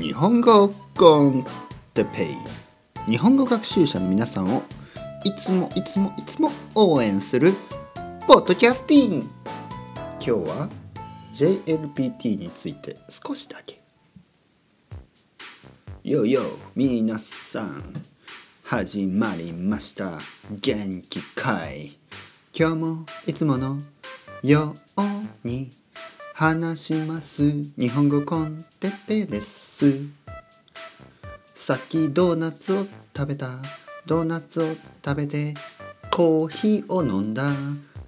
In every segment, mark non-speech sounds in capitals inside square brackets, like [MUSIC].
日本語コンテペイ。日本語学習者の皆さんをいつもいつもいつも応援するポッドキャスティング。今日は JLPT について少しだけ。よよ皆さん。始まりました。元気かい。今日もいつものように。話します。日本語コンテッペです。さっきドーナツを食べた。ドーナツを食べて。コーヒーを飲んだ。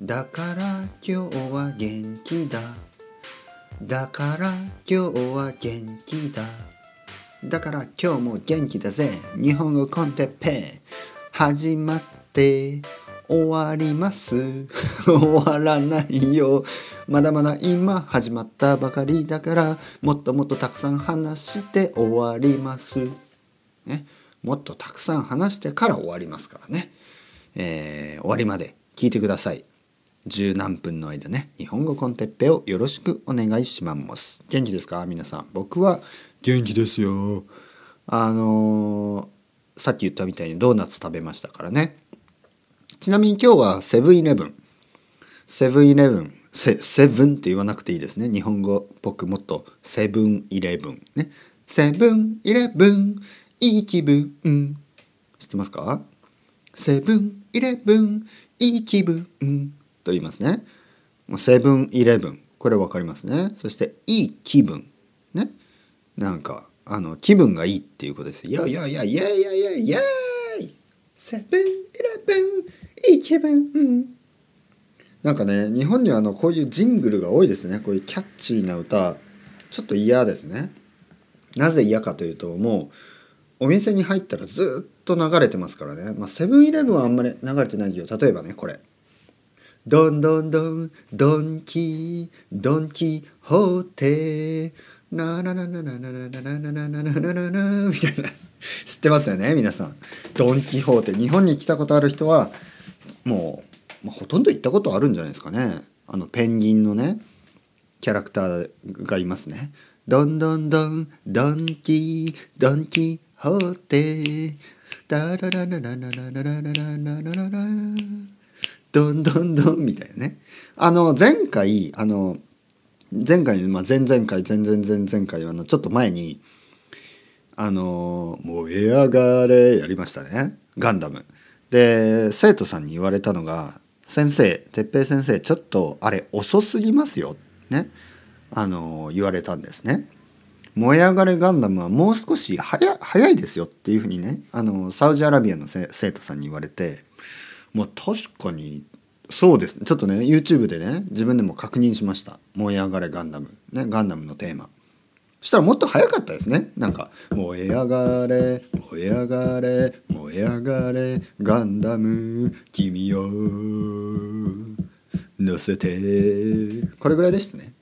だから今日は元気だ。だから今日は元気だ。だから今日も元気だぜ。日本語コンテッペ。始まって終わります。[LAUGHS] 終わらないよ。まだまだ今始まったばかりだからもっともっとたくさん話して終わります。ね。もっとたくさん話してから終わりますからね、えー、終わりまで聞いてください。十何分の間ね。日本語コンテッペをよろしくお願いします。元気ですか？皆さん。僕は元気ですよ。あのー、さっき言ったみたいにドーナツ食べましたからね。ちなみに今日はセブンイレブン。セブンイレブン。セセブンって言わなくていいですね。日本語っぽくもっと。セブンイレブンね。セブンイレブンいい気分、知ってますか？セブンイレブンいい気分、と言いますね。セブンイレブンこれ分かりますね。そしていい気分。ね。なんかあの気分がいいっていうことです。よいやいやいやいやいやいやいやセブンイレブンいい気分、うん、なんかね日本にはあのこういうジングルが多いですね。こういうキャッチーな歌。ちょっと嫌ですね。なぜ嫌かというともうお店に入ったらずっと流れてますからね。まあセブンイレブンはあんまり流れてないけど例えばねこれ「どんどんどんドンキドンキホーテなななななななななななななななみたいな知ってますよね皆さんドン・キホーテ日本に来たことある人はもう、まあ、ほとんど行ったことあるんじゃないですかねあのペンギンのねキャラクターがいますねどんどんどんドンキドンキホーテダラララララララララララララどんどんどんみたいなねあの前回あの前回、まあ、前々回前々前々回あのちょっと前にあの「燃え上がれ」やりましたねガンダム。で生徒さんに言われたのが「先生哲平先生ちょっとあれ遅すぎますよ」ね。あの言われたんですね。燃え上がれガンダムはもう少し早いですよっていうふうにね。あのサウジアラビアの生徒さんに言われてもう確かにそうですちょっとね YouTube でね自分でも確認しました「燃え上がれガンダム」ねガンダムのテーマ。したらもっと早かったですね。なんか「燃え上がれ燃え上がれ燃え上がれガンダム君を乗せて」これぐらいでしたね。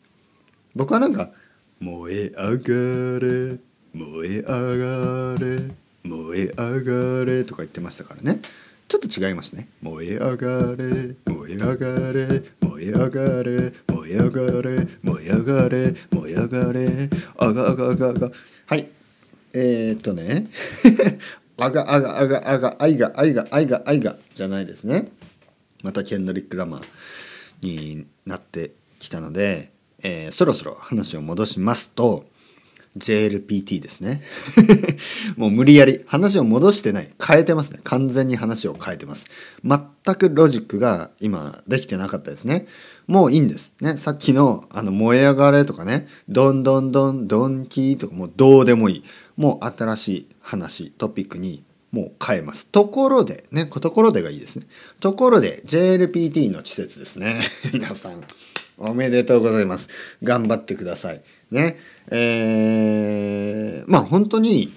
僕はなんか「燃え上がれ燃え上がれ燃え上がれ」とか言ってましたからね。ちょっと違いますね。燃え上がれ、燃え上がれ、燃え上がれ、燃え上がれ、燃え上がれ、燃え上がれ、あがあがあがあが。はい。えー、っとね。[LAUGHS] あがあがあがあが、あいがあいがあいがあいがじゃないですね。またケンドリック・ラマーになってきたので、えー、そろそろ話を戻しますと、JLPT ですね。[LAUGHS] もう無理やり話を戻してない。変えてますね。完全に話を変えてます。全くロジックが今できてなかったですね。もういいんです。ね。さっきのあの燃え上がれとかね。どんどんどんどんキーとかもうどうでもいい。もう新しい話トピックにもう変えます。ところでね。ところでがいいですね。ところで JLPT の季節ですね。[LAUGHS] 皆さんおめでとうございます。頑張ってください。ね。えー、まあ本当に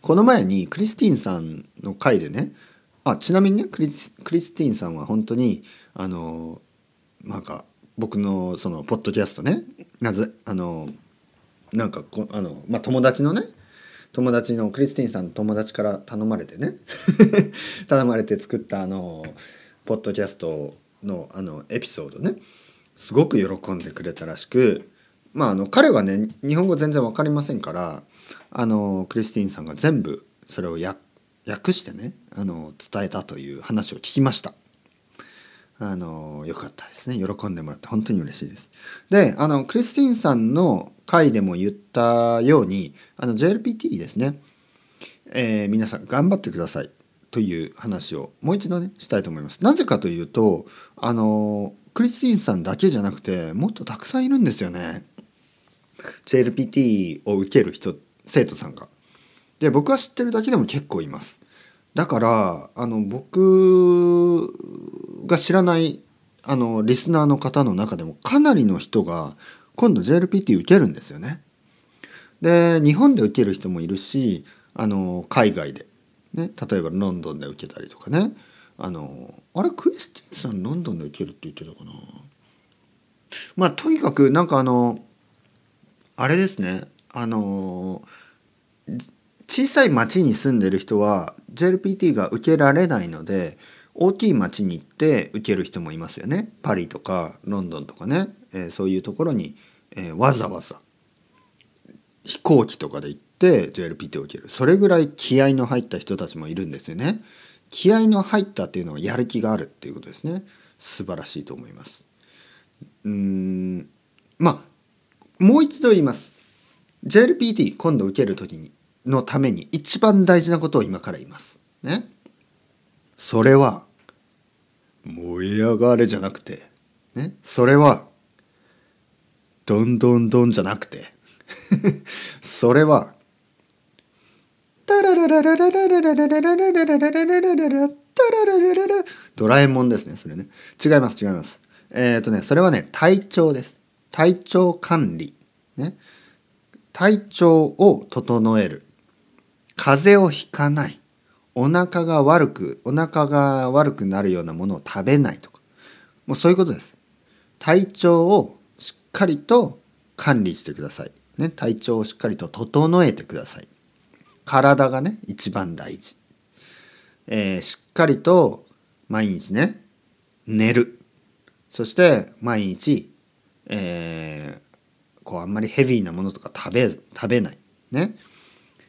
この前にクリスティンさんの回でねあちなみにねクリスクリスティンさんは本当にあのなんか僕のそのポッドキャストねなぜあのなんかこあの、まあ、友達のね友達のクリスティンさんの友達から頼まれてね [LAUGHS] 頼まれて作ったあのポッドキャストのあのエピソードねすごく喜んでくれたらしくまああの彼はね日本語全然わかりませんからあのクリスティーンさんが全部それを訳してねあの伝えたという話を聞きました。あのよかったですね喜んでもらって本当に嬉しいです。であのクリスティーンさんの回でも言ったようにあの JLPT ですね、えー、皆さん頑張ってくださいという話をもう一度ねしたいと思います。なぜかというとあのクリスティーンさんだけじゃなくてもっとたくさんいるんですよね。JLPT を受ける人生徒さんが。で僕は知ってるだけでも結構います。だからあの僕が知らないあのリスナーの方の中でもかなりの人が今度 JLPT 受けるんですよね。で日本で受ける人もいるしあの海外で、ね、例えばロンドンで受けたりとかねあのあれクリスティンさんロンドンで受けるって言ってたかなまあとにかくなんかあのあれですね。あの小さい町に住んでる人は JLPT が受けられないので大きい町に行って受ける人もいますよね。パリとかロンドンとかね、えー、そういうところに、えー、わざわざ飛行機とかで行って JLPT を受ける。それぐらい気合の入った人たちもいるんですよね。気合の入ったっていうのはやる気があるっていうことですね。素晴らしいと思います。うんもう一度言います。JLPT 今度受ける時にのために一番大事なことを今から言います。ね。それは燃え上がれじゃなくてね。それはどんどんどんじゃなくて [LAUGHS] それはドラえもんですねそれね違います違いますえっ、ー、とねそれはね体調です体調管理。ね。体調を整える。風邪をひかない。お腹が悪くお腹が悪くなるようなものを食べないとか。もうそういうことです。体調をしっかりと管理してください、ね、体調をしっかりと整えてください。体がね一番大事、えー、しっかりと毎日ね寝る。そして毎日、えー、こうあんまりヘビーなものとか食べ食べない。ね。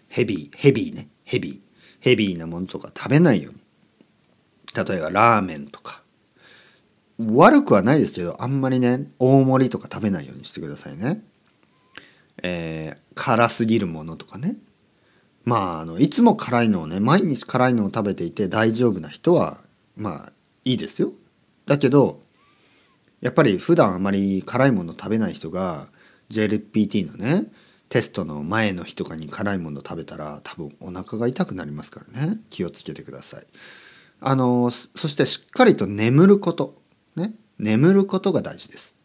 ヘビーヘビーね。ヘビー。ヘビーなものとか食べないように。例えばラーメンとか。悪くはないですけどあんまりね大盛りとか食べないようにしてくださいね。えー、辛すぎるものとかね。まああのいつも辛いのをね毎日辛いのを食べていて大丈夫な人はまあいいですよ。だけどやっぱり普段あまり辛いもの食べない人が JLPT のねテストの前の日とかに辛いもの食べたら多分お腹が痛くなりますからね。気をつけてください。あのそしてしっかりと眠ること。ね。眠ることが大事です。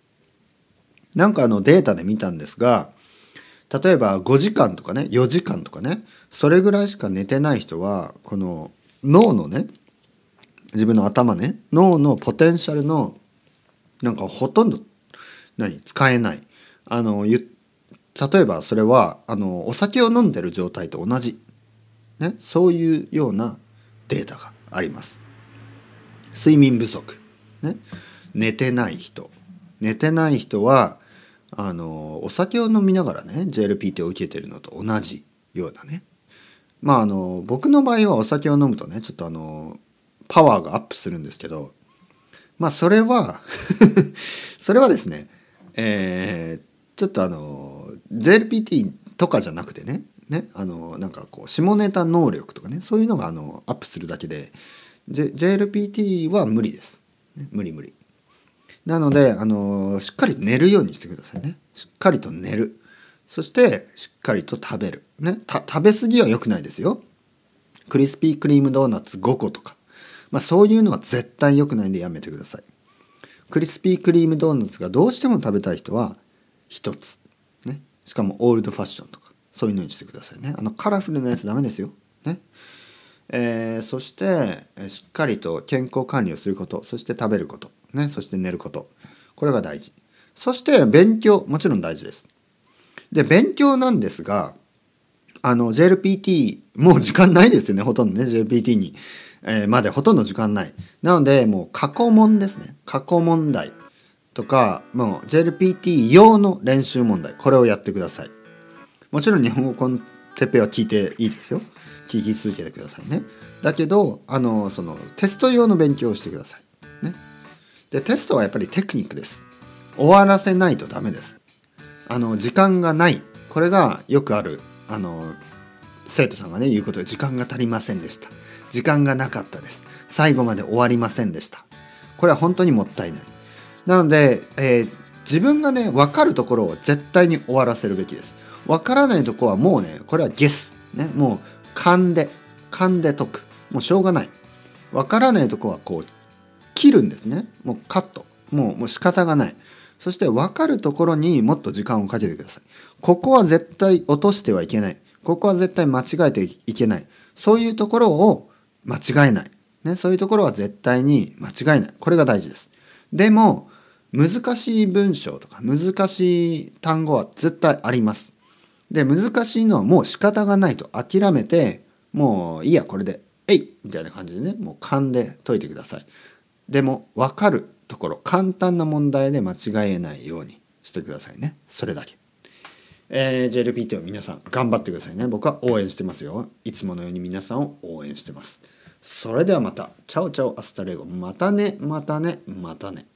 なんかあのデータで見たんですが例えば5時間とかね4時間とかねそれぐらいしか寝てない人はこの脳のね自分の頭ね脳のポテンシャルのなんかほとんど何使えない。あの例えばそれはあのお酒を飲んでる状態と同じ、ね、そういうようなデータがあります。睡眠不足、ね、寝てない人。寝てない人はあのお酒を飲みながらね JLPT を受けてるのと同じようなね。まああの僕の場合はお酒を飲むとねちょっとあのパワーがアップするんですけどまあそれは [LAUGHS] それはですねえー、ちょっとあの JLPT とかじゃなくてねねあのなんかこう下ネタ能力とかねそういうのがあのアップするだけで、J、JLPT は無理です、ね、無理無理。なのであのしっかり寝るようにしてくださいね。しっかりと寝る。そしてしっかりと食べる。ねた食べ過ぎは良くないですよ。クリスピークリームドーナツ5個とか、まあ、そういうのは絶対良くないんでやめてください。クリスピークリームドーナツがどうしても食べたい人は1つ。ね。しかもオールドファッションとか。そういうのにしてくださいね。あのカラフルなやつダメですよ。ね。えー、そしてしっかりと健康管理をすること。そして食べること。ね。そして寝ること。これが大事。そして勉強。もちろん大事です。で勉強なんですがあの JLPT もう時間ないですよね。ほとんどね。JLPT に、えー、までほとんど時間ない。なのでもう過去問ですね。過去問題とかもう JLPT 用の練習問題これをやってください。もちろん日本語コンテペは聞いていいですよ。聞き続けてくださいね。だけどあのそのテスト用の勉強をしてください。ね。でテストはやっぱりテクニックです。終わらせないとダメです。あの時間がない。これがよくあるあの生徒さんがね言うことで時間が足りませんでした。時間がなかったです。最後まで終わりませんでした。これは本当にもったいない。なので、えー、自分がね分かるところを絶対に終わらせるべきです。分からないとこはもうねこれはゲス、ね、もう勘で勘で解く。もうしょうがない。分からないとこはこう切るんですね。もうカット。もうもう仕方がない。そして分かるところにもっと時間をかけてください。ここは絶対落としてはいけない。ここは絶対間違えていけない。そういうところを間違えない、ね、そういうところは絶対に間違えない。これが大事です。でも難しい文章とか難しい単語は絶対あります。で難しいのはもう仕方がないと諦めてもういいやこれで「えい!」みたいな感じでねもう勘で解いてください。でも分かるところ簡単な問題で間違えないようにしてくださいね。それだけ。えー、JLPT を皆さん頑張ってくださいね。僕は応援してますよ。いつものように皆さんを応援してます。それではまた。 Ciao ciao hasta luego。またねまたねまたね。